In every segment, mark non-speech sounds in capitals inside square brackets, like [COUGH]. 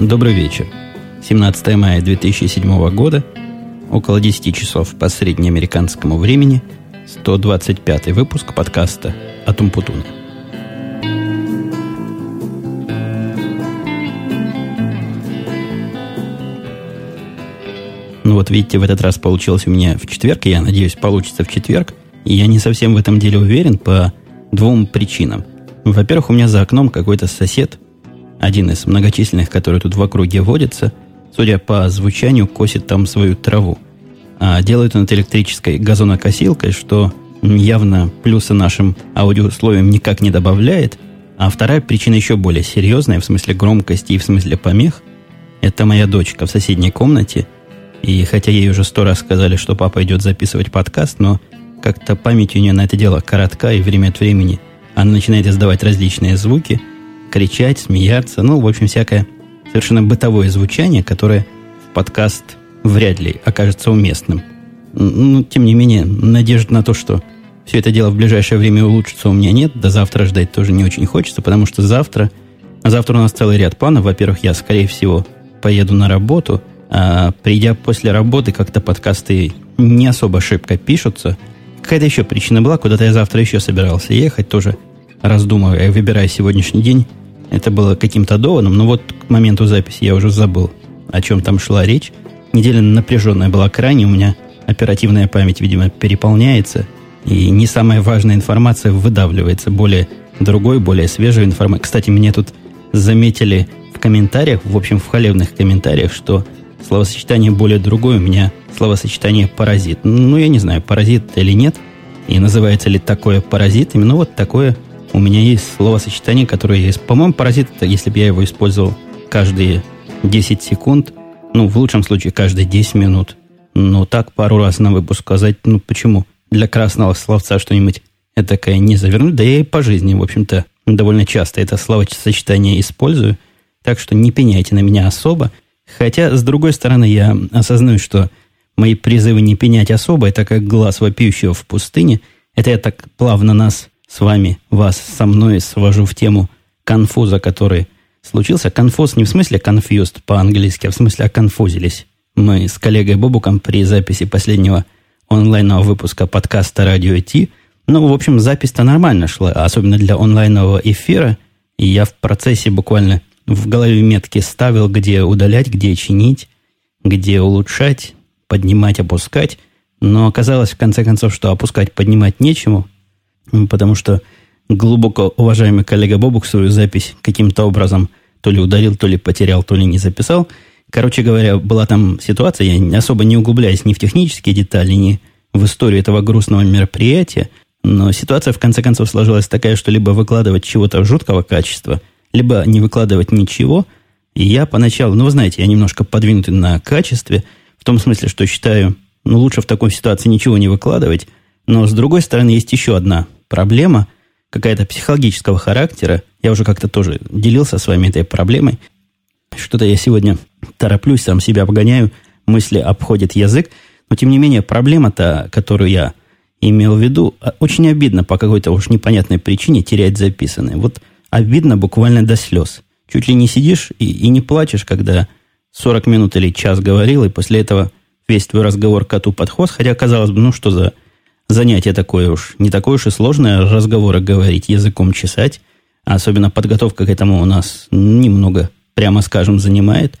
Добрый вечер. 17 мая 2007 года, около 10 часов по среднеамериканскому времени, 125 выпуск подкаста «Атум Путуна». Ну вот видите, в этот раз получилось у меня в четверг, и я надеюсь, получится в четверг. И я не совсем в этом деле уверен по двум причинам. Во-первых, у меня за окном какой-то сосед, один из многочисленных, которые тут в округе водятся, судя по звучанию, косит там свою траву. А делает он это электрической газонокосилкой, что явно плюсы нашим аудиоусловиям никак не добавляет. А вторая причина еще более серьезная, в смысле громкости и в смысле помех, это моя дочка в соседней комнате. И хотя ей уже сто раз сказали, что папа идет записывать подкаст, но как-то память у нее на это дело коротка, и время от времени она начинает издавать различные звуки – кричать, смеяться, ну, в общем, всякое совершенно бытовое звучание, которое в подкаст вряд ли окажется уместным. Но, тем не менее, надежды на то, что все это дело в ближайшее время улучшится, у меня нет. До завтра ждать тоже не очень хочется, потому что завтра... Завтра у нас целый ряд планов. Во-первых, я, скорее всего, поеду на работу, а придя после работы, как-то подкасты не особо шибко пишутся. Какая-то еще причина была, куда-то я завтра еще собирался ехать, тоже раздумывая, выбирая сегодняшний день. Это было каким-то доводом, но вот к моменту записи я уже забыл, о чем там шла речь. Неделя напряженная была крайне, у меня оперативная память, видимо, переполняется, и не самая важная информация выдавливается, более другой, более свежей информации. Кстати, мне тут заметили в комментариях, в общем, в хвалебных комментариях, что словосочетание более другое у меня словосочетание паразит. Ну, я не знаю, паразит или нет, и называется ли такое паразитами, но вот такое у меня есть словосочетание, которое есть. По-моему, паразит, если бы я его использовал каждые 10 секунд, ну, в лучшем случае, каждые 10 минут. Но так пару раз на выпуск сказать, ну, почему? Для красного словца что-нибудь такая не завернуть. Да я и по жизни, в общем-то, довольно часто это словосочетание использую. Так что не пеняйте на меня особо. Хотя, с другой стороны, я осознаю, что мои призывы не пенять особо, это как глаз вопиющего в пустыне. Это я так плавно нас с вами, вас со мной свожу в тему конфуза, который случился. Конфуз не в смысле confused по-английски, а в смысле оконфузились. Мы с коллегой Бобуком при записи последнего онлайнового выпуска подкаста «Радио Ти». Ну, в общем, запись-то нормально шла, особенно для онлайнового эфира. И я в процессе буквально в голове метки ставил, где удалять, где чинить, где улучшать, поднимать, опускать. Но оказалось, в конце концов, что опускать, поднимать нечему – потому что глубоко уважаемый коллега Бобук свою запись каким-то образом то ли ударил, то ли потерял, то ли не записал. Короче говоря, была там ситуация, я особо не углубляюсь ни в технические детали, ни в историю этого грустного мероприятия, но ситуация в конце концов сложилась такая, что либо выкладывать чего-то жуткого качества, либо не выкладывать ничего. И я поначалу, ну вы знаете, я немножко подвинутый на качестве, в том смысле, что считаю, ну лучше в такой ситуации ничего не выкладывать, но с другой стороны есть еще одна проблема какая-то психологического характера. Я уже как-то тоже делился с вами этой проблемой. Что-то я сегодня тороплюсь, сам себя обгоняю, мысли обходят язык. Но, тем не менее, проблема-то, которую я имел в виду, а, очень обидно по какой-то уж непонятной причине терять записанное. Вот обидно буквально до слез. Чуть ли не сидишь и, и не плачешь, когда 40 минут или час говорил, и после этого весь твой разговор коту под хвост, хотя, казалось бы, ну что за занятие такое уж, не такое уж и сложное разговоры говорить, языком чесать. А особенно подготовка к этому у нас немного, прямо скажем, занимает.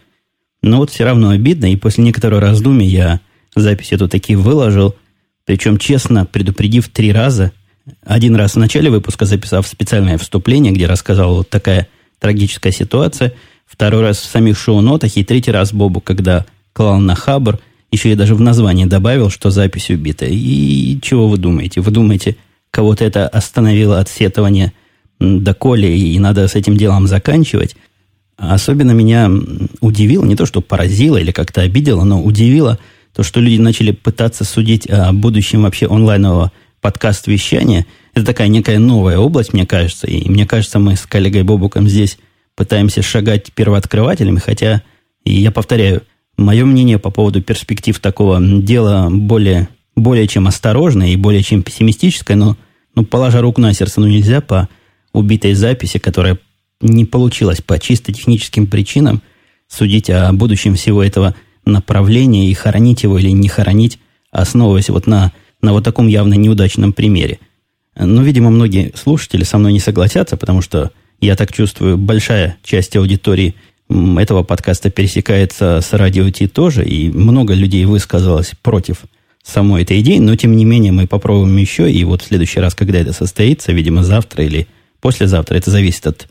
Но вот все равно обидно, и после некоторого раздумья я запись эту таки выложил, причем честно предупредив три раза. Один раз в начале выпуска записав специальное вступление, где рассказал вот такая трагическая ситуация. Второй раз в самих шоу-нотах, и третий раз Бобу, когда клал на хабр – еще я даже в названии добавил, что запись убита. И чего вы думаете? Вы думаете, кого-то это остановило от сетования до коли, и надо с этим делом заканчивать? Особенно меня удивило, не то что поразило или как-то обидело, но удивило то, что люди начали пытаться судить о будущем вообще онлайнового подкаст-вещания. Это такая некая новая область, мне кажется. И мне кажется, мы с коллегой Бобуком здесь пытаемся шагать первооткрывателями, хотя, и я повторяю, Мое мнение по поводу перспектив такого дела более, более чем осторожное и более чем пессимистическое, но ну, положа руку на сердце, ну нельзя по убитой записи, которая не получилась по чисто техническим причинам, судить о будущем всего этого направления и хоронить его или не хоронить, основываясь вот на, на вот таком явно неудачном примере. Но, видимо, многие слушатели со мной не согласятся, потому что я так чувствую, большая часть аудитории этого подкаста пересекается с радио Ти тоже, и много людей высказалось против самой этой идеи, но тем не менее мы попробуем еще, и вот в следующий раз, когда это состоится, видимо, завтра или послезавтра, это зависит от,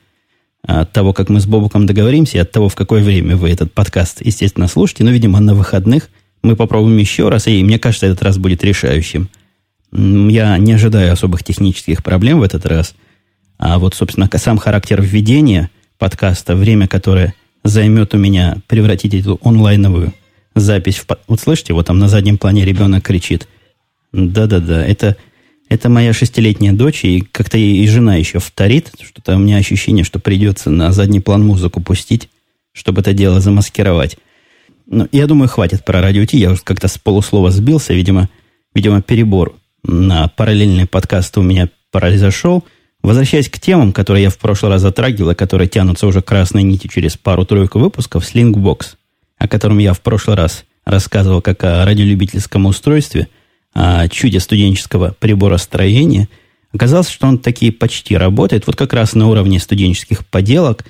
от того, как мы с Бобуком договоримся, и от того, в какое время вы этот подкаст, естественно, слушаете, но, видимо, на выходных мы попробуем еще раз, и мне кажется, этот раз будет решающим. Я не ожидаю особых технических проблем в этот раз – а вот, собственно, сам характер введения подкаста, время, которое займет у меня превратить эту онлайновую запись в... Вот слышите, вот там на заднем плане ребенок кричит. Да-да-да, это, это моя шестилетняя дочь, и как-то и жена еще вторит. Что-то у меня ощущение, что придется на задний план музыку пустить, чтобы это дело замаскировать. Но я думаю, хватит про радио Ти. Я уже как-то с полуслова сбился. Видимо, видимо, перебор на параллельный подкаст у меня произошел – Возвращаясь к темам, которые я в прошлый раз затрагивал, и которые тянутся уже красной нити через пару-тройку выпусков, Slingbox, о котором я в прошлый раз рассказывал как о радиолюбительском устройстве, о чуде студенческого прибора строения, оказалось, что он таки почти работает, вот как раз на уровне студенческих поделок.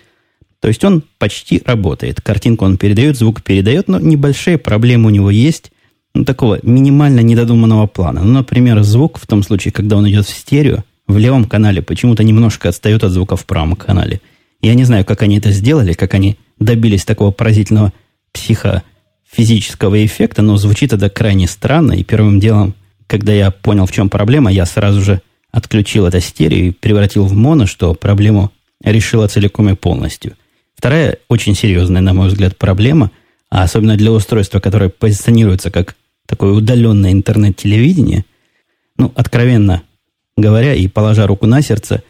То есть он почти работает. Картинку он передает, звук передает, но небольшие проблемы у него есть, ну, такого минимально недодуманного плана. Ну, например, звук в том случае, когда он идет в стерео, в левом канале почему-то немножко отстает от звука в правом канале. Я не знаю, как они это сделали, как они добились такого поразительного психофизического эффекта, но звучит это крайне странно. И первым делом, когда я понял, в чем проблема, я сразу же отключил это стерео и превратил в моно, что проблему решила целиком и полностью. Вторая очень серьезная, на мой взгляд, проблема, а особенно для устройства, которое позиционируется как такое удаленное интернет-телевидение, ну, откровенно, говоря и положа руку на сердце,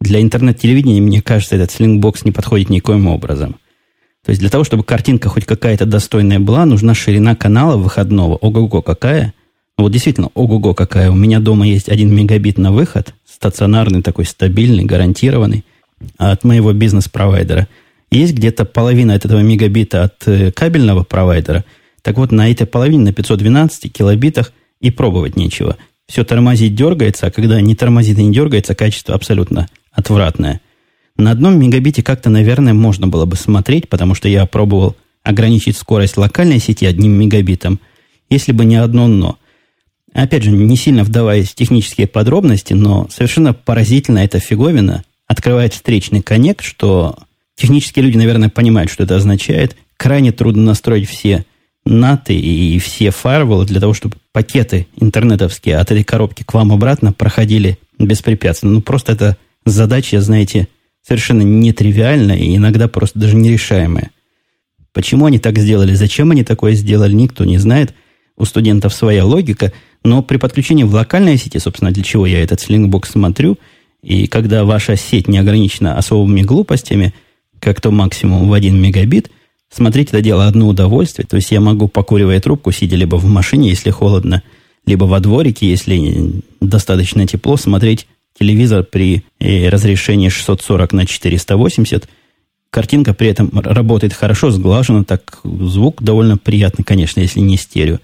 для интернет-телевидения, мне кажется, этот слингбокс не подходит никоим образом. То есть для того, чтобы картинка хоть какая-то достойная была, нужна ширина канала выходного. Ого-го какая. Ну, вот действительно, ого-го какая. У меня дома есть 1 мегабит на выход, стационарный такой, стабильный, гарантированный, от моего бизнес-провайдера. Есть где-то половина от этого мегабита от э, кабельного провайдера. Так вот, на этой половине, на 512 килобитах и пробовать нечего все тормозит, дергается, а когда не тормозит и не дергается, качество абсолютно отвратное. На одном мегабите как-то, наверное, можно было бы смотреть, потому что я пробовал ограничить скорость локальной сети одним мегабитом, если бы не одно «но». Опять же, не сильно вдаваясь в технические подробности, но совершенно поразительно эта фиговина открывает встречный коннект, что технические люди, наверное, понимают, что это означает. Крайне трудно настроить все NAT и все фаерволы для того, чтобы пакеты интернетовские от этой коробки к вам обратно проходили беспрепятственно. Ну, просто это задача, знаете, совершенно нетривиальная и иногда просто даже нерешаемая. Почему они так сделали, зачем они такое сделали, никто не знает. У студентов своя логика, но при подключении в локальной сети, собственно, для чего я этот слингбокс смотрю, и когда ваша сеть не ограничена особыми глупостями, как то максимум в 1 мегабит, Смотреть это дело одно удовольствие. То есть я могу, покуривая трубку, сидя либо в машине, если холодно, либо во дворике, если достаточно тепло, смотреть телевизор при э, разрешении 640 на 480. Картинка при этом работает хорошо, сглажена, так звук довольно приятный, конечно, если не стерео.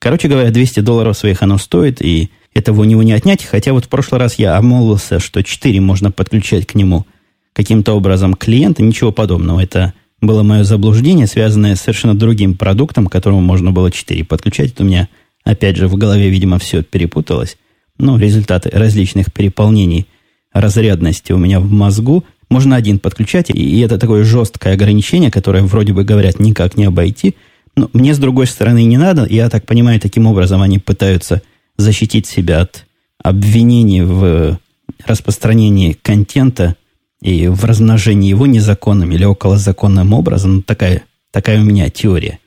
Короче говоря, 200 долларов своих оно стоит, и этого у него не отнять. Хотя вот в прошлый раз я обмолвился, что 4 можно подключать к нему каким-то образом клиента. Ничего подобного. Это было мое заблуждение, связанное с совершенно другим продуктом, к которому можно было 4 подключать. Это у меня, опять же, в голове, видимо, все перепуталось. Но результаты различных переполнений разрядности у меня в мозгу. Можно один подключать, и это такое жесткое ограничение, которое, вроде бы говорят, никак не обойти. Но мне, с другой стороны, не надо. Я так понимаю, таким образом они пытаются защитить себя от обвинений в распространении контента и в размножении его незаконным или околозаконным образом. Ну, такая, такая у меня теория.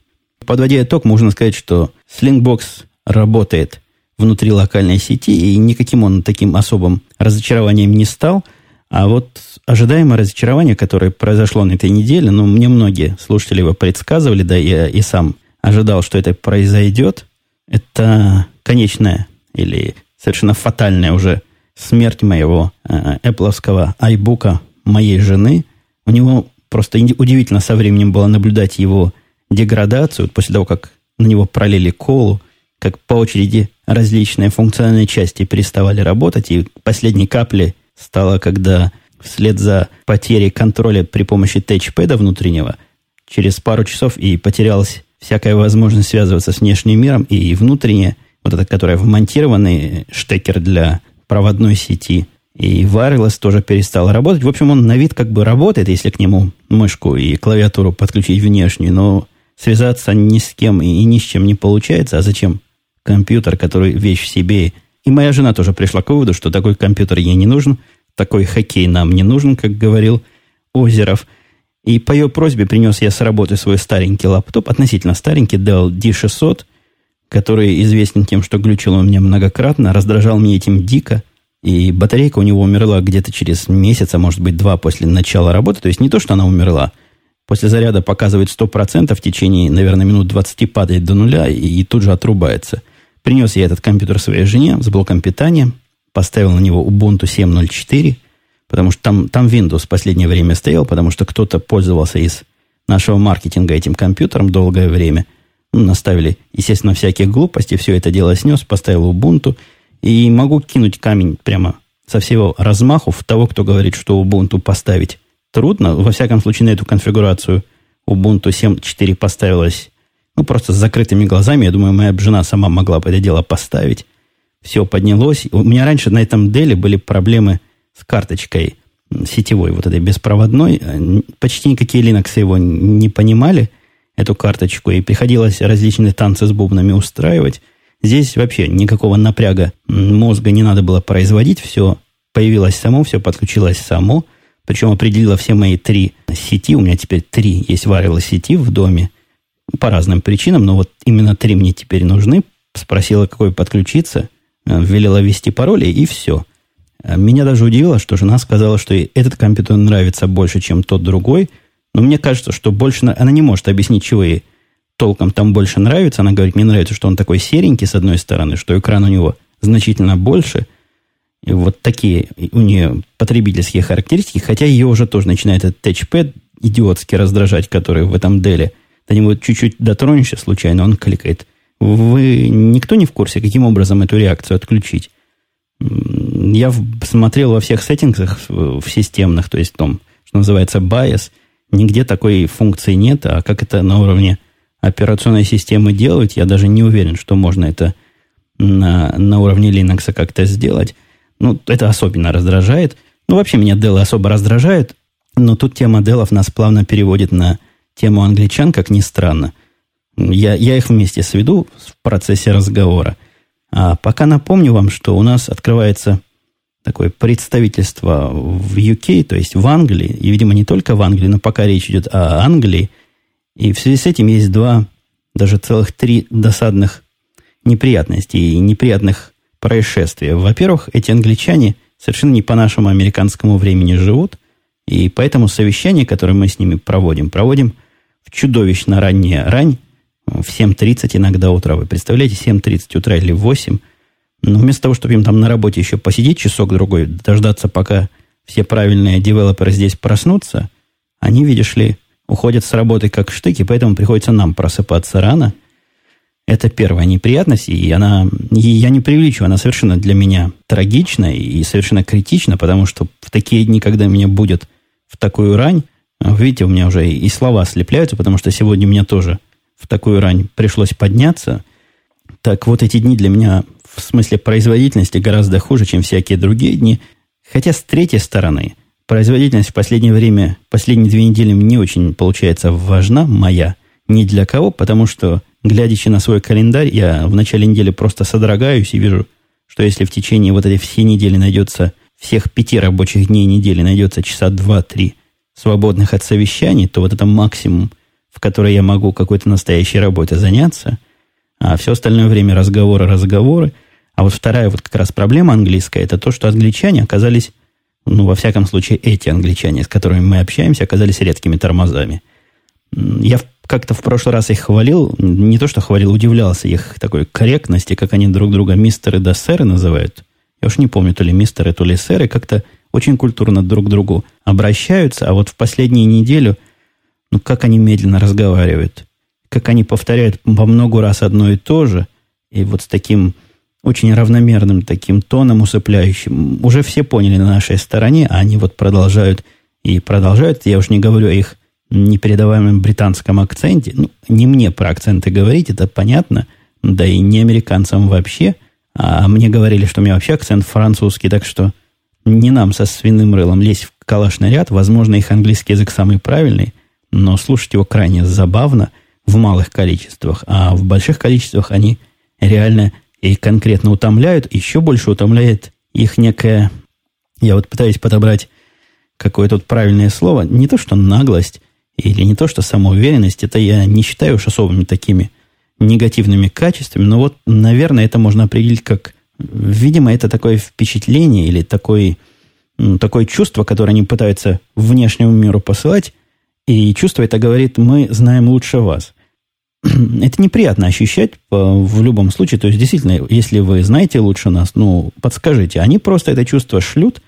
Подводя итог, можно сказать, что Slingbox работает внутри локальной сети, и никаким он таким особым разочарованием не стал. А вот ожидаемое разочарование, которое произошло на этой неделе, ну, мне многие слушатели его предсказывали, да, я и сам ожидал, что это произойдет, это конечная или совершенно фатальная уже смерть моего э, Apple iBook моей жены, у него просто удивительно со временем было наблюдать его деградацию, после того, как на него пролили колу, как по очереди различные функциональные части переставали работать, и последней капли стало, когда вслед за потерей контроля при помощи тачпэда внутреннего, через пару часов и потерялась всякая возможность связываться с внешним миром, и внутренне, вот это, которая вмонтированный штекер для проводной сети, и wireless тоже перестал работать. В общем, он на вид как бы работает, если к нему мышку и клавиатуру подключить внешнюю, но связаться ни с кем и ни с чем не получается. А зачем компьютер, который вещь в себе? И моя жена тоже пришла к выводу, что такой компьютер ей не нужен, такой хоккей нам не нужен, как говорил Озеров. И по ее просьбе принес я с работы свой старенький лаптоп, относительно старенький Dell D600, который известен тем, что глючил у меня многократно, раздражал меня этим дико. И батарейка у него умерла где-то через месяц, а может быть два после начала работы. То есть не то, что она умерла. После заряда показывает 100%, в течение, наверное, минут 20 падает до нуля и, и тут же отрубается. Принес я этот компьютер своей жене с блоком питания, поставил на него Ubuntu 7.04, потому что там, там Windows в последнее время стоял, потому что кто-то пользовался из нашего маркетинга этим компьютером долгое время. Ну, наставили, естественно, всякие глупости, все это дело снес, поставил Ubuntu – и могу кинуть камень прямо со всего размаху в того, кто говорит, что Ubuntu поставить трудно. Во всяком случае, на эту конфигурацию Ubuntu 7.4 поставилась ну, просто с закрытыми глазами. Я думаю, моя жена сама могла бы это дело поставить. Все поднялось. У меня раньше на этом деле были проблемы с карточкой сетевой, вот этой беспроводной. Почти никакие Linux его не понимали, эту карточку, и приходилось различные танцы с бубнами устраивать. Здесь вообще никакого напряга мозга не надо было производить. Все появилось само, все подключилось само. Причем определила все мои три сети. У меня теперь три есть варила сети в доме. По разным причинам, но вот именно три мне теперь нужны. Спросила, какой подключиться. Велела ввести пароли, и все. Меня даже удивило, что жена сказала, что этот компьютер нравится больше, чем тот другой. Но мне кажется, что больше она не может объяснить, чего ей толком там больше нравится. Она говорит, мне нравится, что он такой серенький, с одной стороны, что экран у него значительно больше. И вот такие у нее потребительские характеристики, хотя ее уже тоже начинает этот тачпэд идиотски раздражать, который в этом деле. До него чуть-чуть дотронешься случайно, он кликает. Вы никто не в курсе, каким образом эту реакцию отключить? Я смотрел во всех сеттингах в системных, то есть в том, что называется bias, нигде такой функции нет, а как это на уровне операционной системы делать, я даже не уверен, что можно это на, на уровне Linux как-то сделать. Ну, это особенно раздражает. Ну, вообще меня Dell особо раздражает, но тут тема Dell нас плавно переводит на тему англичан, как ни странно. Я, я их вместе сведу в процессе разговора. А пока напомню вам, что у нас открывается такое представительство в UK, то есть в Англии, и, видимо, не только в Англии, но пока речь идет о Англии – и в связи с этим есть два, даже целых три досадных неприятностей и неприятных происшествия. Во-первых, эти англичане совершенно не по нашему американскому времени живут, и поэтому совещание, которое мы с ними проводим, проводим в чудовищно раннее рань, в 7.30 иногда утра. Вы представляете, 7.30 утра или в 8. Но вместо того, чтобы им там на работе еще посидеть часок-другой, дождаться, пока все правильные девелоперы здесь проснутся, они, видишь ли, уходят с работы как штыки, поэтому приходится нам просыпаться рано. Это первая неприятность, и она, и я не преувеличиваю, она совершенно для меня трагична и совершенно критична, потому что в такие дни, когда меня будет в такую рань, видите, у меня уже и слова слепляются, потому что сегодня мне тоже в такую рань пришлось подняться. Так вот эти дни для меня в смысле производительности гораздо хуже, чем всякие другие дни. Хотя с третьей стороны – Производительность в последнее время, последние две недели не очень, получается, важна моя. Ни для кого, потому что, глядячи на свой календарь, я в начале недели просто содрогаюсь и вижу, что если в течение вот этой всей недели найдется, всех пяти рабочих дней недели найдется часа два-три свободных от совещаний, то вот это максимум, в который я могу какой-то настоящей работой заняться, а все остальное время разговоры, разговоры. А вот вторая вот как раз проблема английская, это то, что англичане оказались ну, во всяком случае, эти англичане, с которыми мы общаемся, оказались редкими тормозами. Я как-то в прошлый раз их хвалил, не то что хвалил, удивлялся их такой корректности, как они друг друга мистеры да сэры называют. Я уж не помню, то ли мистеры, то ли сэры. Как-то очень культурно друг к другу обращаются, а вот в последнюю неделю, ну, как они медленно разговаривают, как они повторяют по много раз одно и то же, и вот с таким очень равномерным таким тоном усыпляющим. Уже все поняли на нашей стороне, а они вот продолжают и продолжают. Я уж не говорю о их непередаваемом британском акценте. Ну, не мне про акценты говорить, это понятно, да и не американцам вообще. А мне говорили, что у меня вообще акцент французский, так что не нам со свиным рылом лезть в калашный ряд. Возможно, их английский язык самый правильный, но слушать его крайне забавно в малых количествах, а в больших количествах они реально и конкретно утомляют. Еще больше утомляет их некая... Я вот пытаюсь подобрать какое-то правильное слово. Не то, что наглость, или не то, что самоуверенность. Это я не считаю уж особыми такими негативными качествами. Но вот, наверное, это можно определить как... Видимо, это такое впечатление или такое, ну, такое чувство, которое они пытаются внешнему миру посылать. И чувство это говорит, мы знаем лучше вас. [CLEARS THROAT] это неприятно ощущать в любом случае. То есть, действительно, если вы знаете лучше нас, ну, подскажите. Они просто это чувство шлют,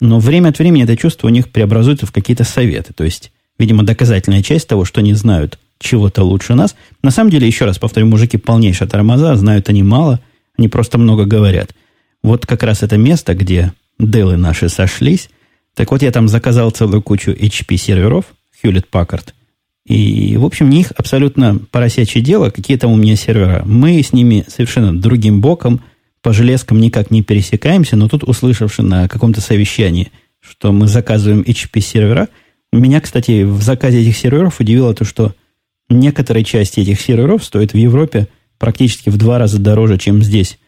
но время от времени это чувство у них преобразуется в какие-то советы. То есть, видимо, доказательная часть того, что они знают чего-то лучше нас. На самом деле, еще раз повторю, мужики полнейшие тормоза, знают они мало, они просто много говорят. Вот как раз это место, где делы наши сошлись. Так вот, я там заказал целую кучу HP серверов, Hewlett Packard – и, в общем, не их абсолютно поросячье дело, какие там у меня сервера. Мы с ними совершенно другим боком, по железкам никак не пересекаемся, но тут, услышавши на каком-то совещании, что мы заказываем HP-сервера, меня, кстати, в заказе этих серверов удивило то, что некоторые части этих серверов стоят в Европе практически в два раза дороже, чем здесь,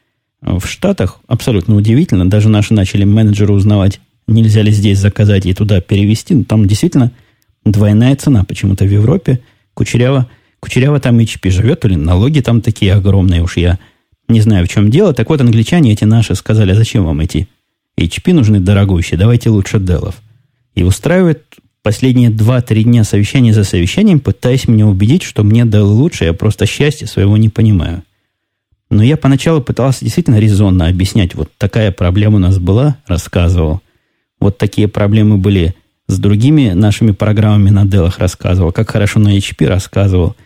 в Штатах. Абсолютно удивительно. Даже наши начали менеджеры узнавать, нельзя ли здесь заказать и туда перевести. Но там действительно Двойная цена почему-то в Европе. Кучерява, Кучерява там HP живет, или налоги там такие огромные уж я не знаю, в чем дело. Так вот, англичане эти наши сказали, а зачем вам эти HP нужны дорогущие, давайте лучше Делов. И устраивает последние 2-3 дня совещания за совещанием, пытаясь меня убедить, что мне Dell лучше, я просто счастья своего не понимаю. Но я поначалу пытался действительно резонно объяснять, вот такая проблема у нас была, рассказывал. Вот такие проблемы были с другими нашими программами на Dell рассказывал, как хорошо на HP рассказывал.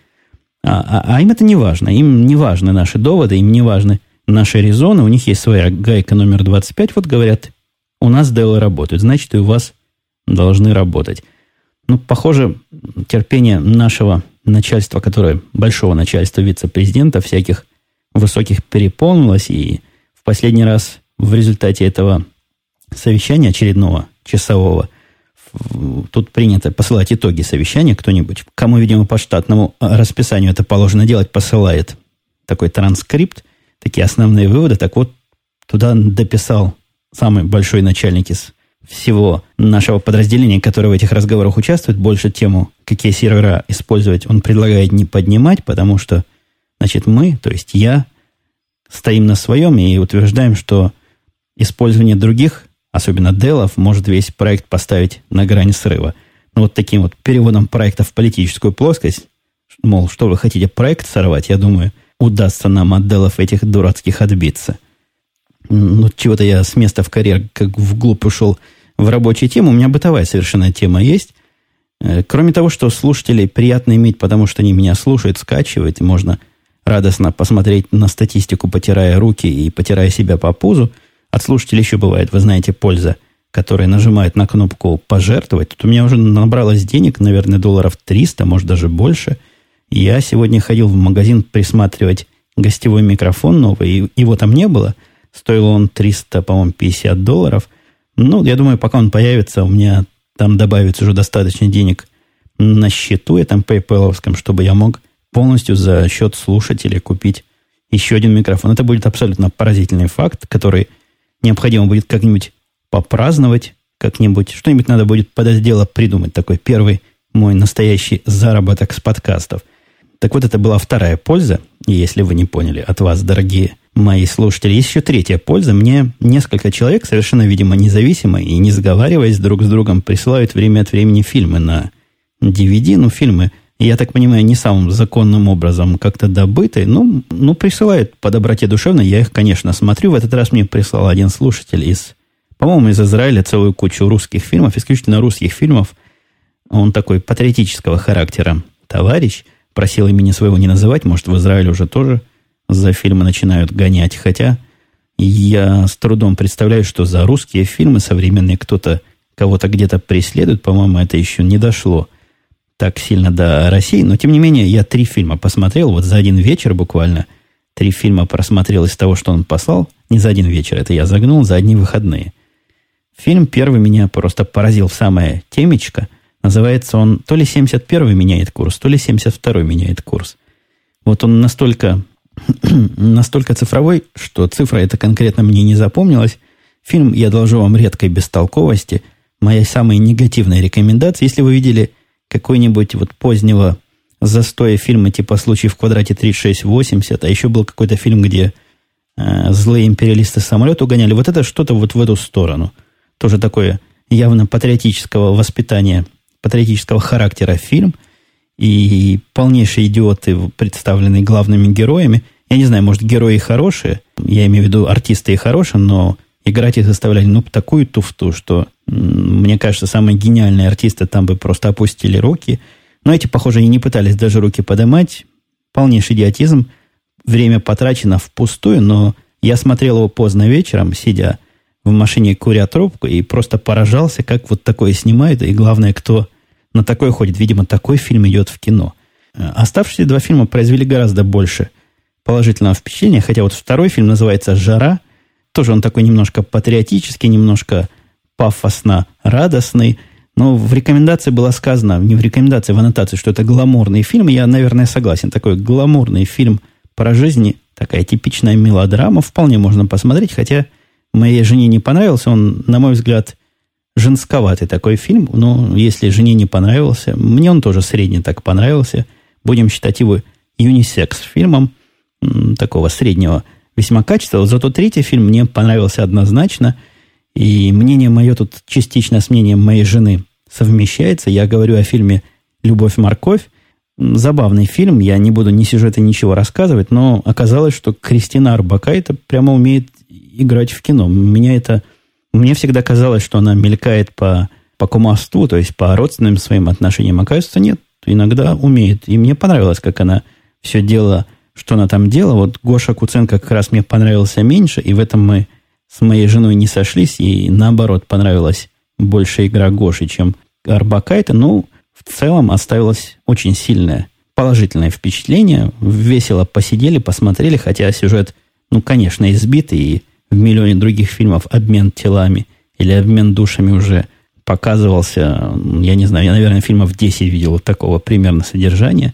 А, а, а им это не важно. Им не важны наши доводы, им не важны наши резоны. У них есть своя гайка номер 25. Вот говорят, у нас Dell работают, значит, и у вас должны работать. Ну, похоже, терпение нашего начальства, которое большого начальства вице-президента всяких высоких переполнилось, и в последний раз в результате этого совещания очередного часового – тут принято посылать итоги совещания кто-нибудь, кому, видимо, по штатному расписанию это положено делать, посылает такой транскрипт, такие основные выводы. Так вот, туда дописал самый большой начальник из всего нашего подразделения, которое в этих разговорах участвует, больше тему, какие сервера использовать, он предлагает не поднимать, потому что, значит, мы, то есть я, стоим на своем и утверждаем, что использование других особенно Делов, может весь проект поставить на грани срыва. Но вот таким вот переводом проекта в политическую плоскость, мол, что вы хотите проект сорвать, я думаю, удастся нам от Делов этих дурацких отбиться. Ну, чего-то я с места в карьер как вглубь ушел в рабочую тему. У меня бытовая совершенно тема есть. Э, кроме того, что слушателей приятно иметь, потому что они меня слушают, скачивают, и можно радостно посмотреть на статистику, потирая руки и потирая себя по пузу – от слушателей еще бывает, вы знаете, польза, которые нажимают на кнопку «пожертвовать». Тут у меня уже набралось денег, наверное, долларов 300, может, даже больше. Я сегодня ходил в магазин присматривать гостевой микрофон новый, его там не было. Стоил он 300, по-моему, 50 долларов. Ну, я думаю, пока он появится, у меня там добавится уже достаточно денег на счету этом PayPal, чтобы я мог полностью за счет слушателей купить еще один микрофон. Это будет абсолютно поразительный факт, который необходимо будет как-нибудь попраздновать, как-нибудь, что-нибудь надо будет под это дело придумать. Такой первый мой настоящий заработок с подкастов. Так вот, это была вторая польза, если вы не поняли, от вас, дорогие мои слушатели. Есть еще третья польза. Мне несколько человек, совершенно, видимо, независимо и не сговариваясь друг с другом, присылают время от времени фильмы на DVD, ну, фильмы я так понимаю, не самым законным образом как-то добытые, ну, ну, присылают по доброте душевной. Я их, конечно, смотрю. В этот раз мне прислал один слушатель из По-моему, из Израиля целую кучу русских фильмов, исключительно русских фильмов. Он такой патриотического характера товарищ. Просил имени своего не называть. Может, в Израиле уже тоже за фильмы начинают гонять. Хотя я с трудом представляю, что за русские фильмы современные кто-то кого-то где-то преследует. По-моему, это еще не дошло так сильно до России. Но, тем не менее, я три фильма посмотрел. Вот за один вечер буквально три фильма просмотрел из того, что он послал. Не за один вечер, это я загнул, за одни выходные. Фильм первый меня просто поразил в самое темечко. Называется он то ли 71 меняет курс, то ли 72 меняет курс. Вот он настолько [CLEARS THROAT] настолько цифровой, что цифра эта конкретно мне не запомнилась. Фильм я должу вам редкой бестолковости. Моя самая негативная рекомендация. Если вы видели какой-нибудь вот позднего застоя фильма типа «Случай в квадрате 3680», а еще был какой-то фильм, где э, злые империалисты самолет угоняли, вот это что-то вот в эту сторону. Тоже такое явно патриотического воспитания, патриотического характера фильм – и полнейшие идиоты, представленные главными героями. Я не знаю, может, герои хорошие, я имею в виду артисты и хорошие, но играть их заставляли, ну, такую туфту, что, мне кажется, самые гениальные артисты там бы просто опустили руки. Но эти, похоже, и не пытались даже руки поднимать. Полнейший идиотизм. Время потрачено впустую, но я смотрел его поздно вечером, сидя в машине, куря трубку, и просто поражался, как вот такое снимают, и главное, кто на такое ходит. Видимо, такой фильм идет в кино. Э, оставшиеся два фильма произвели гораздо больше положительного впечатления, хотя вот второй фильм называется «Жара». Тоже он такой немножко патриотический, немножко пафосно радостный. Но в рекомендации было сказано, не в рекомендации, в аннотации, что это гламурный фильм. Я, наверное, согласен. Такой гламурный фильм про жизнь, такая типичная мелодрама. Вполне можно посмотреть, хотя моей жене не понравился. Он, на мой взгляд, женсковатый такой фильм, но если жене не понравился, мне он тоже средний так понравился. Будем считать его юнисекс фильмом такого среднего весьма качества. Зато третий фильм мне понравился однозначно, и мнение мое тут частично с мнением моей жены совмещается. Я говорю о фильме «Любовь-морковь». Забавный фильм, я не буду ни сюжета, ничего рассказывать, но оказалось, что Кристина Арбакайта прямо умеет играть в кино. Меня это мне всегда казалось, что она мелькает по, по кумовству, то есть по родственным своим отношениям. Оказывается, нет. Иногда умеет. И мне понравилось, как она все делала, что она там делала. Вот Гоша Куценко как раз мне понравился меньше, и в этом мы с моей женой не сошлись, и наоборот понравилась больше игра Гоши, чем Арбакайта. Ну, в целом оставилось очень сильное положительное впечатление. Весело посидели, посмотрели, хотя сюжет, ну, конечно, избитый, и в миллионе других фильмов обмен телами или обмен душами уже показывался, я не знаю, я, наверное, фильмов 10 видел такого примерно содержания,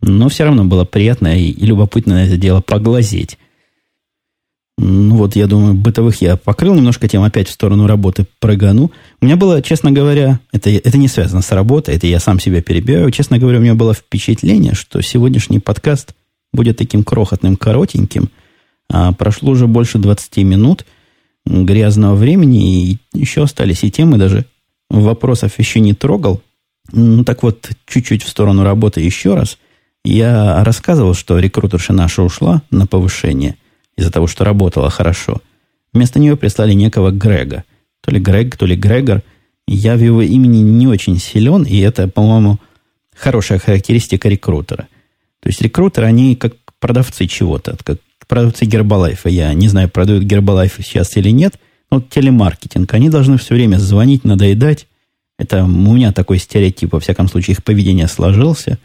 но все равно было приятно и, любопытно на это дело поглазеть. Ну вот, я думаю, бытовых я покрыл немножко тем, опять в сторону работы прыгану. У меня было, честно говоря, это, это не связано с работой, это я сам себя перебиваю. Честно говоря, у меня было впечатление, что сегодняшний подкаст будет таким крохотным, коротеньким – а прошло уже больше 20 минут грязного времени, и еще остались и темы, даже вопросов еще не трогал. Ну, так вот, чуть-чуть в сторону работы еще раз. Я рассказывал, что рекрутерша наша ушла на повышение из-за того, что работала хорошо. Вместо нее прислали некого Грега. То ли Грег, то ли Грегор. Я в его имени не очень силен, и это, по-моему, хорошая характеристика рекрутера. То есть рекрутеры, они как продавцы чего-то, как продавцы Гербалайфа. Я не знаю, продают Гербалайф сейчас или нет. Но телемаркетинг. Они должны все время звонить, надоедать. Это у меня такой стереотип, во всяком случае, их поведение сложился.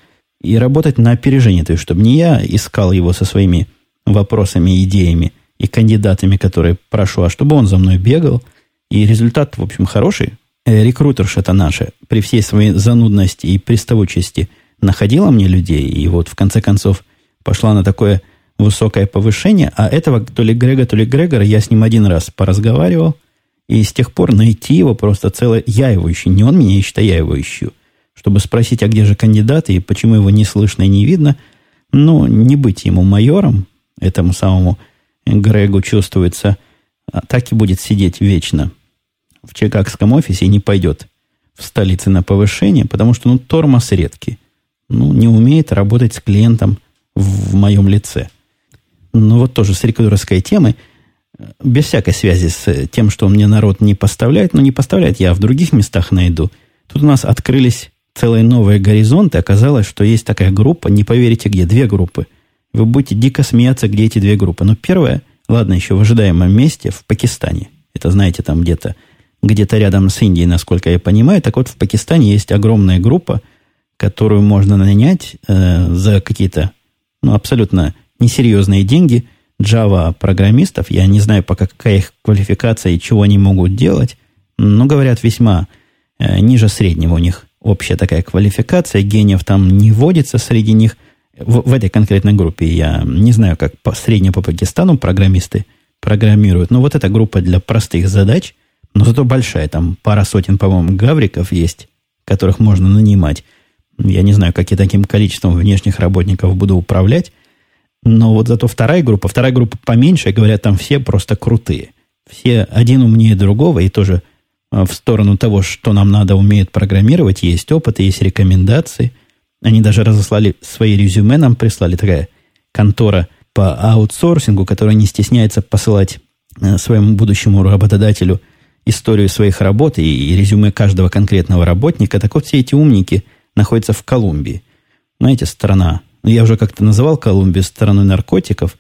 И работать на опережение. То есть, чтобы не я искал его со своими вопросами, идеями и кандидатами, которые прошу, а чтобы он за мной бегал. И результат, в общем, хороший. Э, рекрутерша это наша, при всей своей занудности и приставучести, находила мне людей. И вот, в конце концов, пошла на такое высокое повышение, а этого то ли Грега, то ли Грегора я с ним один раз поразговаривал, и с тех пор найти его просто целое... Я его ищу, не он меня ищет, а я его ищу. Чтобы спросить, а где же кандидат, и почему его не слышно и не видно. Ну, не быть ему майором, этому самому Грегу чувствуется, а так и будет сидеть вечно в чикагском офисе и не пойдет в столице на повышение, потому что, ну, тормоз редкий. Ну, не умеет работать с клиентом в моем лице – ну вот тоже с рекрутерской темы. без всякой связи с тем, что мне народ не поставляет, но не поставляет, я в других местах найду. Тут у нас открылись целые новые горизонты. Оказалось, что есть такая группа, не поверите где, две группы. Вы будете дико смеяться, где эти две группы. Но первая, ладно, еще в ожидаемом месте, в Пакистане. Это, знаете, там где-то где-то рядом с Индией, насколько я понимаю. Так вот, в Пакистане есть огромная группа, которую можно нанять э, за какие-то ну, абсолютно несерьезные деньги Java программистов. Я не знаю, пока какая их квалификация и чего они могут делать, но говорят весьма э, ниже среднего у них общая такая квалификация. Гениев там не вводится среди них. В, в этой конкретной группе я не знаю, как по, среднее по Пакистану программисты программируют, но вот эта группа для простых задач – но зато большая, там пара сотен, по-моему, гавриков есть, которых можно нанимать. Я не знаю, как я таким количеством внешних работников буду управлять. Но вот зато вторая группа, вторая группа поменьше, говорят, там все просто крутые. Все один умнее другого, и тоже в сторону того, что нам надо, умеют программировать, есть опыт, есть рекомендации. Они даже разослали свои резюме, нам прислали такая контора по аутсорсингу, которая не стесняется посылать э, своему будущему работодателю – историю своих работ и резюме каждого конкретного работника, так вот все эти умники находятся в Колумбии. Знаете, страна, ну, я уже как-то называл Колумбию страной наркотиков,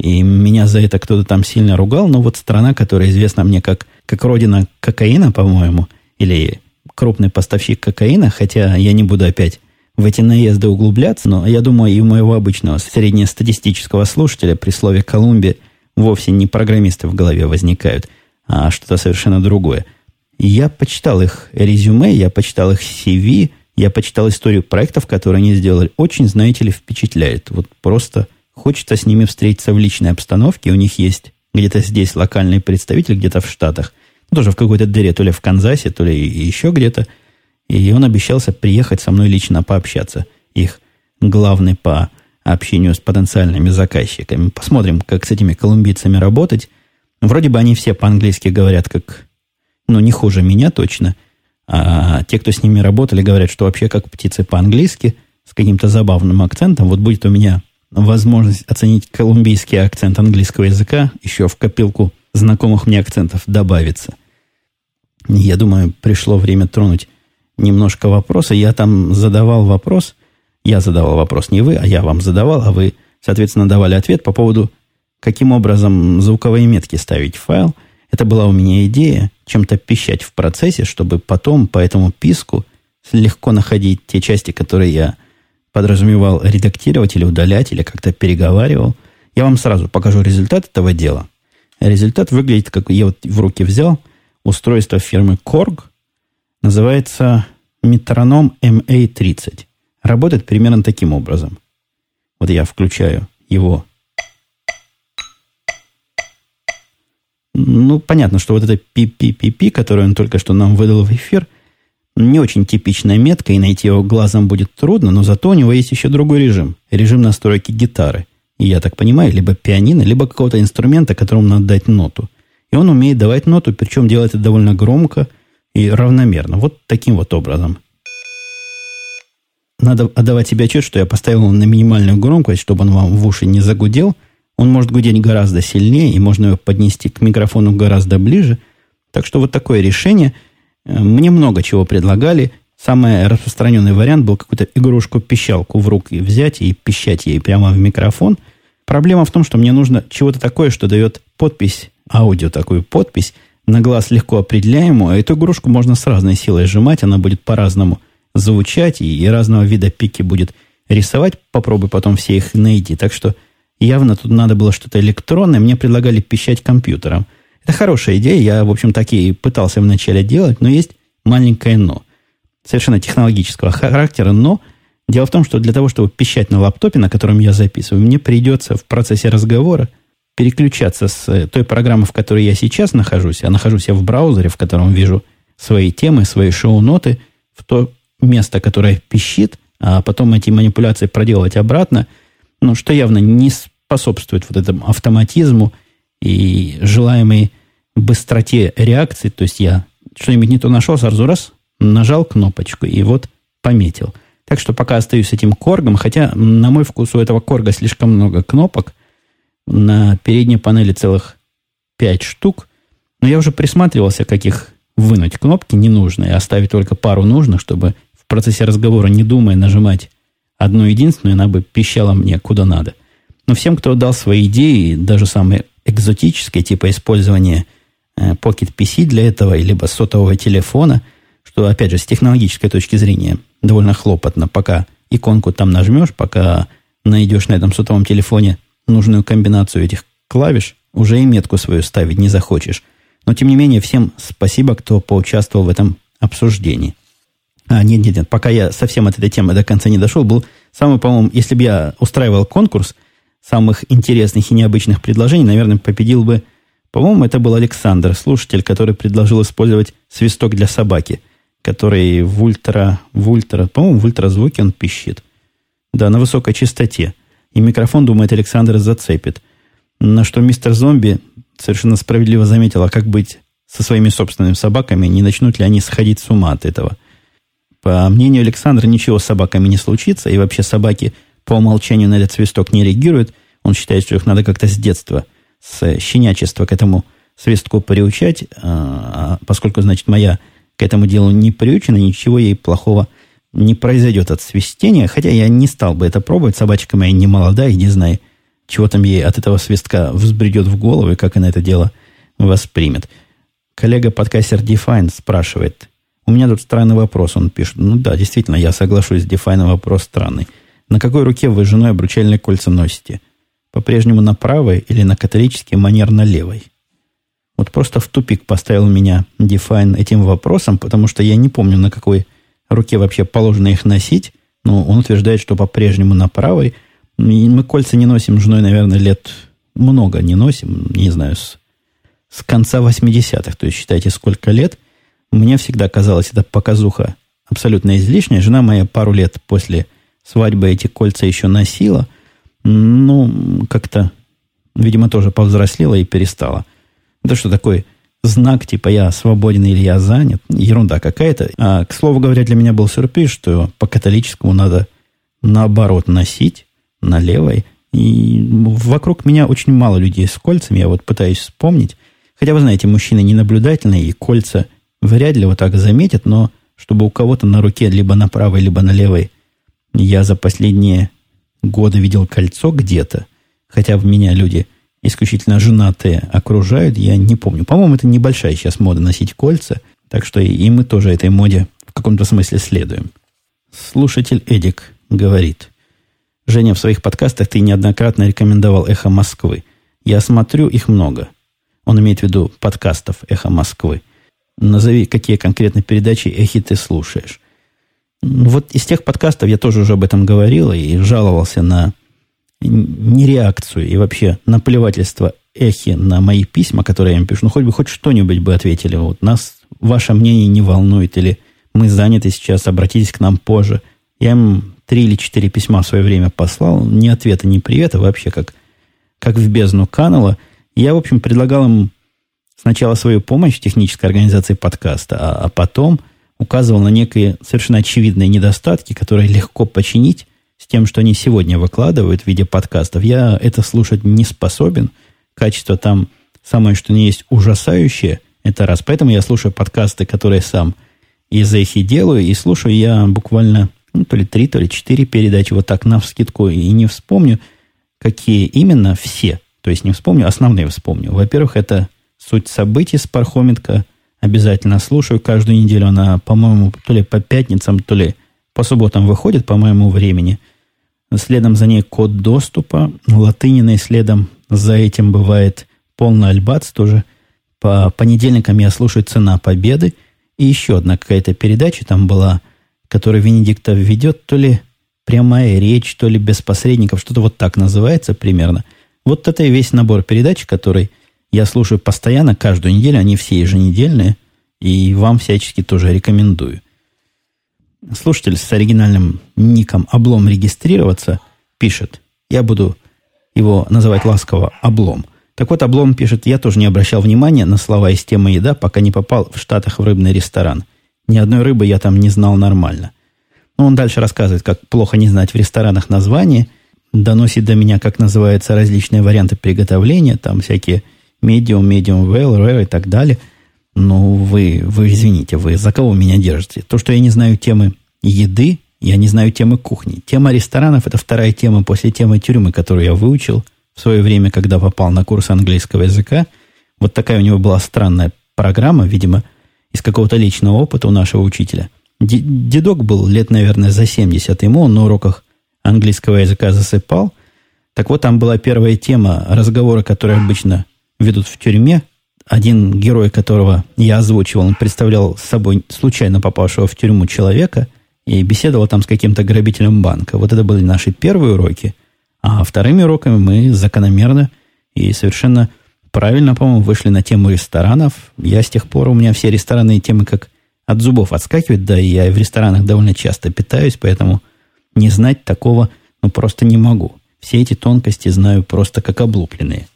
и меня за это кто-то там сильно ругал, но вот страна, которая известна мне как, как родина кокаина, по-моему, или крупный поставщик кокаина, хотя я не буду опять в эти наезды углубляться, но я думаю, и у моего обычного среднестатистического слушателя при слове «Колумбия» вовсе не программисты в голове возникают – а что-то совершенно другое. Я почитал их резюме, я почитал их CV, я почитал историю проектов, которые они сделали. Очень, знаете ли, впечатляет. Вот просто хочется с ними встретиться в личной обстановке. У них есть где-то здесь локальный представитель, где-то в Штатах. Ну, тоже в какой-то дыре, то ли в Канзасе, то ли еще где-то. И он обещался приехать со мной лично пообщаться. Их главный по общению с потенциальными заказчиками. Посмотрим, как с этими колумбийцами работать. Вроде бы они все по-английски говорят как, ну, не хуже меня точно. А те, кто с ними работали, говорят, что вообще как птицы по-английски, с каким-то забавным акцентом. Вот будет у меня возможность оценить колумбийский акцент английского языка, еще в копилку знакомых мне акцентов добавится. Я думаю, пришло время тронуть немножко вопроса. Я там задавал вопрос, я задавал вопрос не вы, а я вам задавал, а вы, соответственно, давали ответ по поводу каким образом звуковые метки ставить в файл. Это была у меня идея, чем-то пищать в процессе, чтобы потом по этому писку легко находить те части, которые я подразумевал редактировать или удалять, или как-то переговаривал. Я вам сразу покажу результат этого дела. Результат выглядит, как я вот в руки взял устройство фирмы Korg. Называется метроном MA30. Работает примерно таким образом. Вот я включаю его Ну, понятно, что вот это пи-пи-пи-пи, которое он только что нам выдал в эфир, не очень типичная метка, и найти его глазом будет трудно, но зато у него есть еще другой режим. Режим настройки гитары. И я так понимаю, либо пианино, либо какого-то инструмента, которому надо дать ноту. И он умеет давать ноту, причем делает это довольно громко и равномерно. Вот таким вот образом. Надо отдавать себе отчет, что я поставил на минимальную громкость, чтобы он вам в уши не загудел – он может гудеть гораздо сильнее, и можно его поднести к микрофону гораздо ближе. Так что вот такое решение. Мне много чего предлагали. Самый распространенный вариант был какую-то игрушку-пищалку в руки взять и пищать ей прямо в микрофон. Проблема в том, что мне нужно чего-то такое, что дает подпись, аудио такую подпись, на глаз легко определяемую, а эту игрушку можно с разной силой сжимать, она будет по-разному звучать и, и разного вида пики будет рисовать. Попробуй потом все их найти. Так что Явно тут надо было что-то электронное. Мне предлагали пищать компьютером. Это хорошая идея. Я, в общем, такие пытался вначале делать, но есть маленькое «но». Совершенно технологического характера, но дело в том, что для того, чтобы пищать на лаптопе, на котором я записываю, мне придется в процессе разговора переключаться с э, той программы, в которой я сейчас нахожусь, а нахожусь я в браузере, в котором вижу свои темы, свои шоу-ноты, в то место, которое пищит, а потом эти манипуляции проделать обратно – ну, что явно не способствует вот этому автоматизму и желаемой быстроте реакции. То есть я что-нибудь не то нашел, сразу раз нажал кнопочку и вот пометил. Так что пока остаюсь с этим коргом, хотя на мой вкус у этого корга слишком много кнопок. На передней панели целых пять штук. Но я уже присматривался, как их вынуть кнопки ненужные, оставить только пару нужных, чтобы в процессе разговора, не думая, нажимать одну единственную, она бы пищала мне куда надо. Но всем, кто дал свои идеи, даже самые экзотические, типа использования э, Pocket PC для этого, либо сотового телефона, что, опять же, с технологической точки зрения довольно хлопотно, пока иконку там нажмешь, пока найдешь на этом сотовом телефоне нужную комбинацию этих клавиш, уже и метку свою ставить не захочешь. Но, тем не менее, всем спасибо, кто поучаствовал в этом обсуждении. А, нет, нет, нет, пока я совсем от этой темы до конца не дошел, был самый, по-моему, если бы я устраивал конкурс самых интересных и необычных предложений, наверное, победил бы, по-моему, это был Александр, слушатель, который предложил использовать свисток для собаки, который в ультра, в ультра, по-моему, в ультразвуке он пищит. Да, на высокой частоте. И микрофон, думает, Александр зацепит. На что мистер Зомби совершенно справедливо заметил, а как быть со своими собственными собаками, не начнут ли они сходить с ума от этого. По мнению Александра, ничего с собаками не случится, и вообще собаки по умолчанию на этот свисток не реагируют. Он считает, что их надо как-то с детства, с щенячества к этому свистку приучать, а, а поскольку, значит, моя к этому делу не приучена, ничего ей плохого не произойдет от свистения, хотя я не стал бы это пробовать, собачка моя не молодая, не знаю, чего там ей от этого свистка взбредет в голову и как она это дело воспримет. Коллега-подкастер Define спрашивает, у меня тут странный вопрос, он пишет. Ну да, действительно, я соглашусь, Define вопрос странный. На какой руке вы с женой обручальные кольца носите? По-прежнему на правой или на католический манер на левой? Вот просто в тупик поставил меня Define этим вопросом, потому что я не помню, на какой руке вообще положено их носить. Но он утверждает, что по-прежнему на правой – и мы кольца не носим с женой, наверное, лет много не носим, не знаю, с, с конца 80-х. То есть, считайте, сколько лет. Мне всегда казалось, это показуха абсолютно излишняя. Жена моя пару лет после свадьбы эти кольца еще носила. Ну, как-то, видимо, тоже повзрослела и перестала. Это что такое? Знак типа я свободен или я занят. Ерунда какая-то. А, к слову говоря, для меня был сюрприз, что по католическому надо наоборот носить на левой. И вокруг меня очень мало людей с кольцами, я вот пытаюсь вспомнить. Хотя, вы знаете, мужчины ненаблюдательные, и кольца вряд ли вот так заметят, но чтобы у кого-то на руке, либо на правой, либо на левой, я за последние годы видел кольцо где-то, хотя в меня люди исключительно женатые окружают, я не помню. По-моему, это небольшая сейчас мода носить кольца, так что и мы тоже этой моде в каком-то смысле следуем. Слушатель Эдик говорит – Женя, в своих подкастах ты неоднократно рекомендовал «Эхо Москвы». Я смотрю, их много. Он имеет в виду подкастов «Эхо Москвы». Назови, какие конкретно передачи «Эхи» ты слушаешь. Вот из тех подкастов я тоже уже об этом говорил и жаловался на нереакцию и вообще наплевательство эхи на мои письма, которые я им пишу. Ну, хоть бы хоть что-нибудь бы ответили. Вот нас ваше мнение не волнует, или мы заняты сейчас, обратитесь к нам позже. Я им три или четыре письма в свое время послал, ни ответа, ни привета, вообще как, как в бездну канула. Я, в общем, предлагал им сначала свою помощь в технической организации подкаста, а, а потом указывал на некие совершенно очевидные недостатки, которые легко починить с тем, что они сегодня выкладывают в виде подкастов. Я это слушать не способен. Качество там самое, что не есть, ужасающее. Это раз. Поэтому я слушаю подкасты, которые сам из эхи делаю, и слушаю я буквально ну, то ли три, то ли четыре передачи, вот так на вскидку, и не вспомню, какие именно все. То есть не вспомню, основные вспомню. Во-первых, это суть событий с Пархоменко. Обязательно слушаю. Каждую неделю она, по-моему, то ли по пятницам, то ли по субботам выходит по моему времени. Следом за ней код доступа. Латыниной следом за этим бывает полный альбац тоже. По понедельникам я слушаю «Цена победы». И еще одна какая-то передача там была – который Венедиктов ведет, то ли прямая речь, то ли без посредников, что-то вот так называется примерно. Вот это и весь набор передач, который я слушаю постоянно, каждую неделю, они все еженедельные, и вам всячески тоже рекомендую. Слушатель с оригинальным ником «Облом регистрироваться» пишет, я буду его называть ласково «Облом». Так вот, Облом пишет, я тоже не обращал внимания на слова из темы «Еда», пока не попал в Штатах в рыбный ресторан – ни одной рыбы я там не знал нормально. Но ну, он дальше рассказывает, как плохо не знать в ресторанах названия, доносит до меня, как называются различные варианты приготовления, там всякие medium, medium well, rare и так далее. Ну, вы, вы извините, вы за кого меня держите? То, что я не знаю темы еды, я не знаю темы кухни. Тема ресторанов – это вторая тема после темы тюрьмы, которую я выучил в свое время, когда попал на курс английского языка. Вот такая у него была странная программа, видимо, из какого-то личного опыта у нашего учителя. Дедок был лет, наверное, за 70. Ему он на уроках английского языка засыпал. Так вот, там была первая тема разговора, которые обычно ведут в тюрьме. Один герой, которого я озвучивал, он представлял собой случайно попавшего в тюрьму человека и беседовал там с каким-то грабителем банка. Вот это были наши первые уроки. А вторыми уроками мы закономерно и совершенно правильно, по-моему, вышли на тему ресторанов. Я с тех пор, у меня все ресторанные темы как от зубов отскакивают, да и я в ресторанах довольно часто питаюсь, поэтому не знать такого ну, просто не могу. Все эти тонкости знаю просто как облупленные.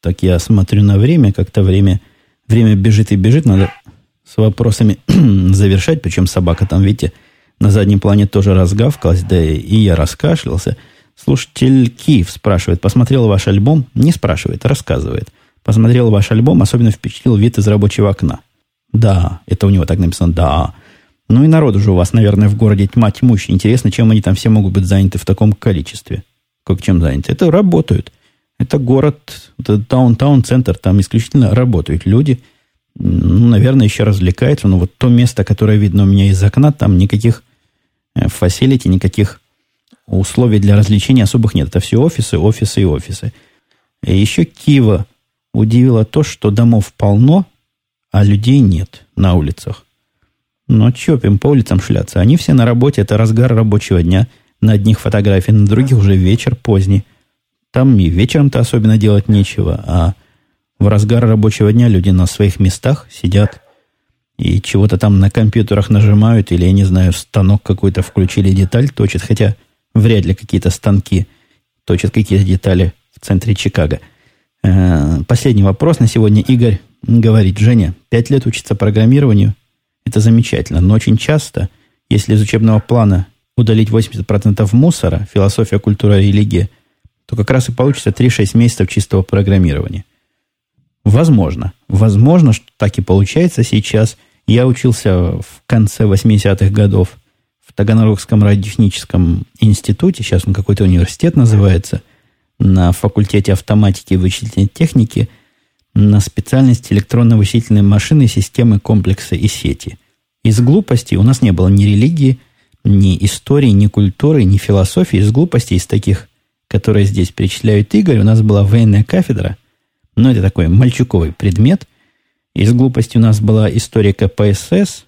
Так я смотрю на время, как-то время, время бежит и бежит, надо с вопросами [CLEARS THROAT] завершать, причем собака там, видите, на заднем плане тоже разгавкалась, да и я раскашлялся. Слушатель Киев спрашивает, посмотрел ваш альбом? Не спрашивает, рассказывает. Посмотрел ваш альбом, особенно впечатлил вид из рабочего окна. Да, это у него так написано, да. Ну и народ уже у вас, наверное, в городе тьма тьмущая. Интересно, чем они там все могут быть заняты в таком количестве. Как чем заняты? Это работают. Это город, это даунтаун-центр, там исключительно работают люди. Ну, наверное, еще развлекаются. Но вот то место, которое видно у меня из окна, там никаких фасилити, никаких условий для развлечения особых нет. Это все офисы, офисы и офисы. И еще Киева удивило то, что домов полно, а людей нет на улицах. Но что им по улицам шляться? Они все на работе, это разгар рабочего дня. На одних фотографий, на других уже вечер поздний. Там и вечером-то особенно делать нечего, а в разгар рабочего дня люди на своих местах сидят и чего-то там на компьютерах нажимают, или, я не знаю, станок какой-то включили, деталь точит, хотя вряд ли какие-то станки точат какие-то детали в центре Чикаго. Э, последний вопрос на сегодня. Игорь говорит, Женя, пять лет учиться программированию, это замечательно, но очень часто, если из учебного плана удалить 80% мусора, философия, культура, религия, то как раз и получится 3-6 месяцев чистого программирования. Возможно. Возможно, что так и получается сейчас – я учился в конце 80-х годов в Таганрогском радиотехническом институте, сейчас он какой-то университет называется, на факультете автоматики и вычислительной техники на специальности электронно-вычислительной машины, системы, комплексы и сети. Из глупости у нас не было ни религии, ни истории, ни культуры, ни философии. Из глупостей, из таких, которые здесь перечисляют Игорь, у нас была военная кафедра, но это такой мальчуковый предмет – из глупости у нас была история КПСС.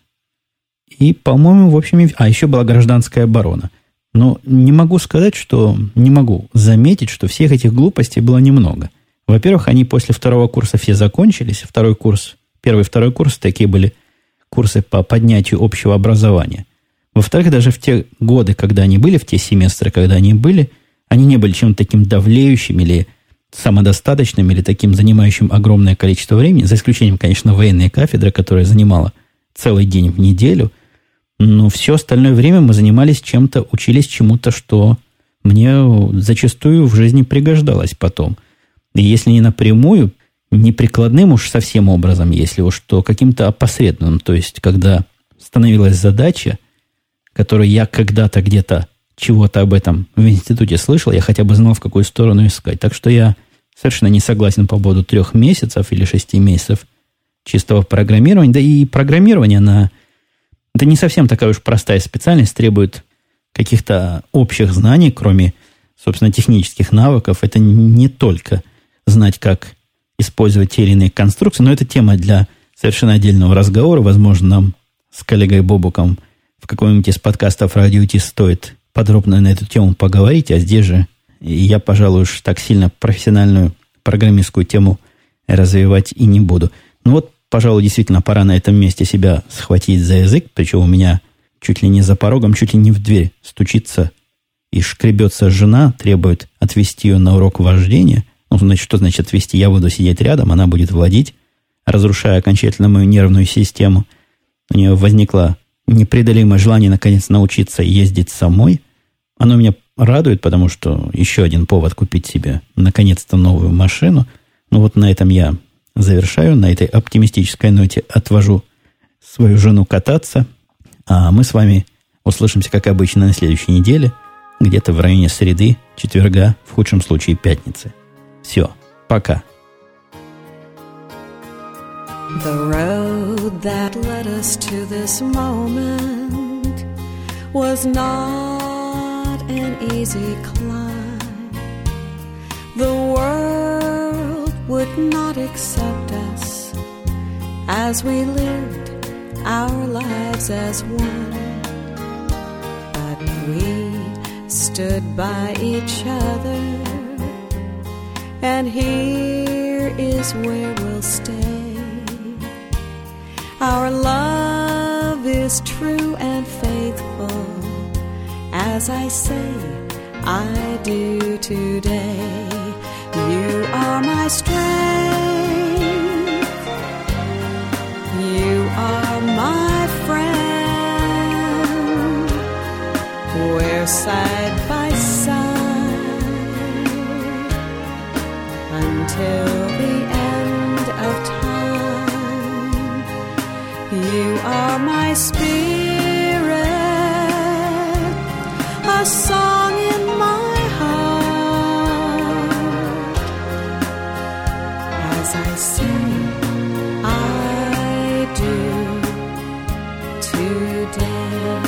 И, по-моему, в общем, а еще была гражданская оборона. Но не могу сказать, что... Не могу заметить, что всех этих глупостей было немного. Во-первых, они после второго курса все закончились. Второй курс, первый и второй курс такие были курсы по поднятию общего образования. Во-вторых, даже в те годы, когда они были, в те семестры, когда они были, они не были чем-то таким давлеющим или самодостаточным или таким, занимающим огромное количество времени, за исключением, конечно, военной кафедры, которая занимала целый день в неделю, но все остальное время мы занимались чем-то, учились чему-то, что мне зачастую в жизни пригождалось потом. И если не напрямую, не прикладным уж совсем образом, если уж, то каким-то опосредованным. То есть, когда становилась задача, которую я когда-то где-то чего-то об этом в институте слышал, я хотя бы знал, в какую сторону искать. Так что я совершенно не согласен по поводу трех месяцев или шести месяцев чистого программирования. Да и программирование на... Это не совсем такая уж простая специальность, требует каких-то общих знаний, кроме, собственно, технических навыков. Это не только знать, как использовать те или иные конструкции, но это тема для совершенно отдельного разговора. Возможно, нам с коллегой Бобуком в каком-нибудь из подкастов радио Ти стоит подробно на эту тему поговорить, а здесь же я, пожалуй, уж так сильно профессиональную программистскую тему развивать и не буду. Ну вот, пожалуй, действительно пора на этом месте себя схватить за язык, причем у меня чуть ли не за порогом, чуть ли не в дверь стучится и шкребется жена, требует отвести ее на урок вождения. Ну, значит, что значит отвести? Я буду сидеть рядом, она будет владеть, разрушая окончательно мою нервную систему. У нее возникла непреодолимое желание наконец научиться ездить самой. Оно меня радует, потому что еще один повод купить себе наконец-то новую машину. Ну вот на этом я завершаю, на этой оптимистической ноте отвожу свою жену кататься, а мы с вами услышимся, как обычно, на следующей неделе, где-то в районе среды, четверга, в худшем случае пятницы. Все, пока. The road that led us to this moment was not an easy climb. The world would not accept us as we lived our lives as one. But we stood by each other, and here is where we'll stay. Our love is true and faithful, as I say, I do today. You are my strength, you are my friend. We're side by side until are my spirit, a song in my heart. As I sing, I do today.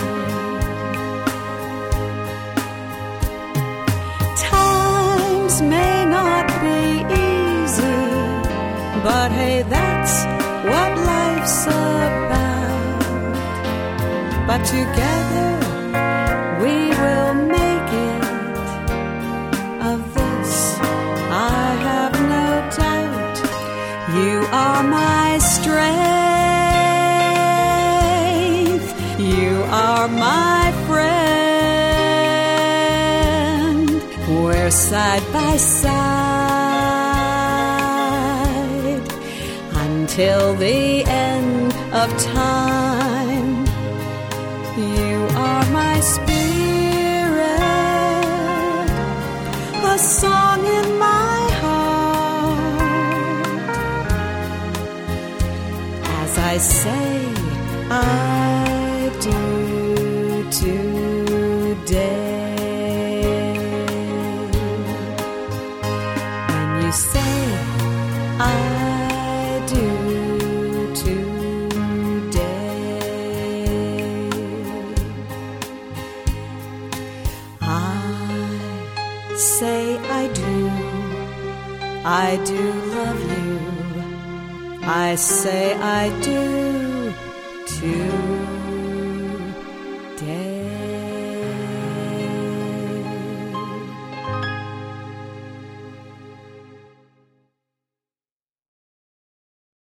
Times may not be easy, but hey, that's what life's about. Side by side until the end of time.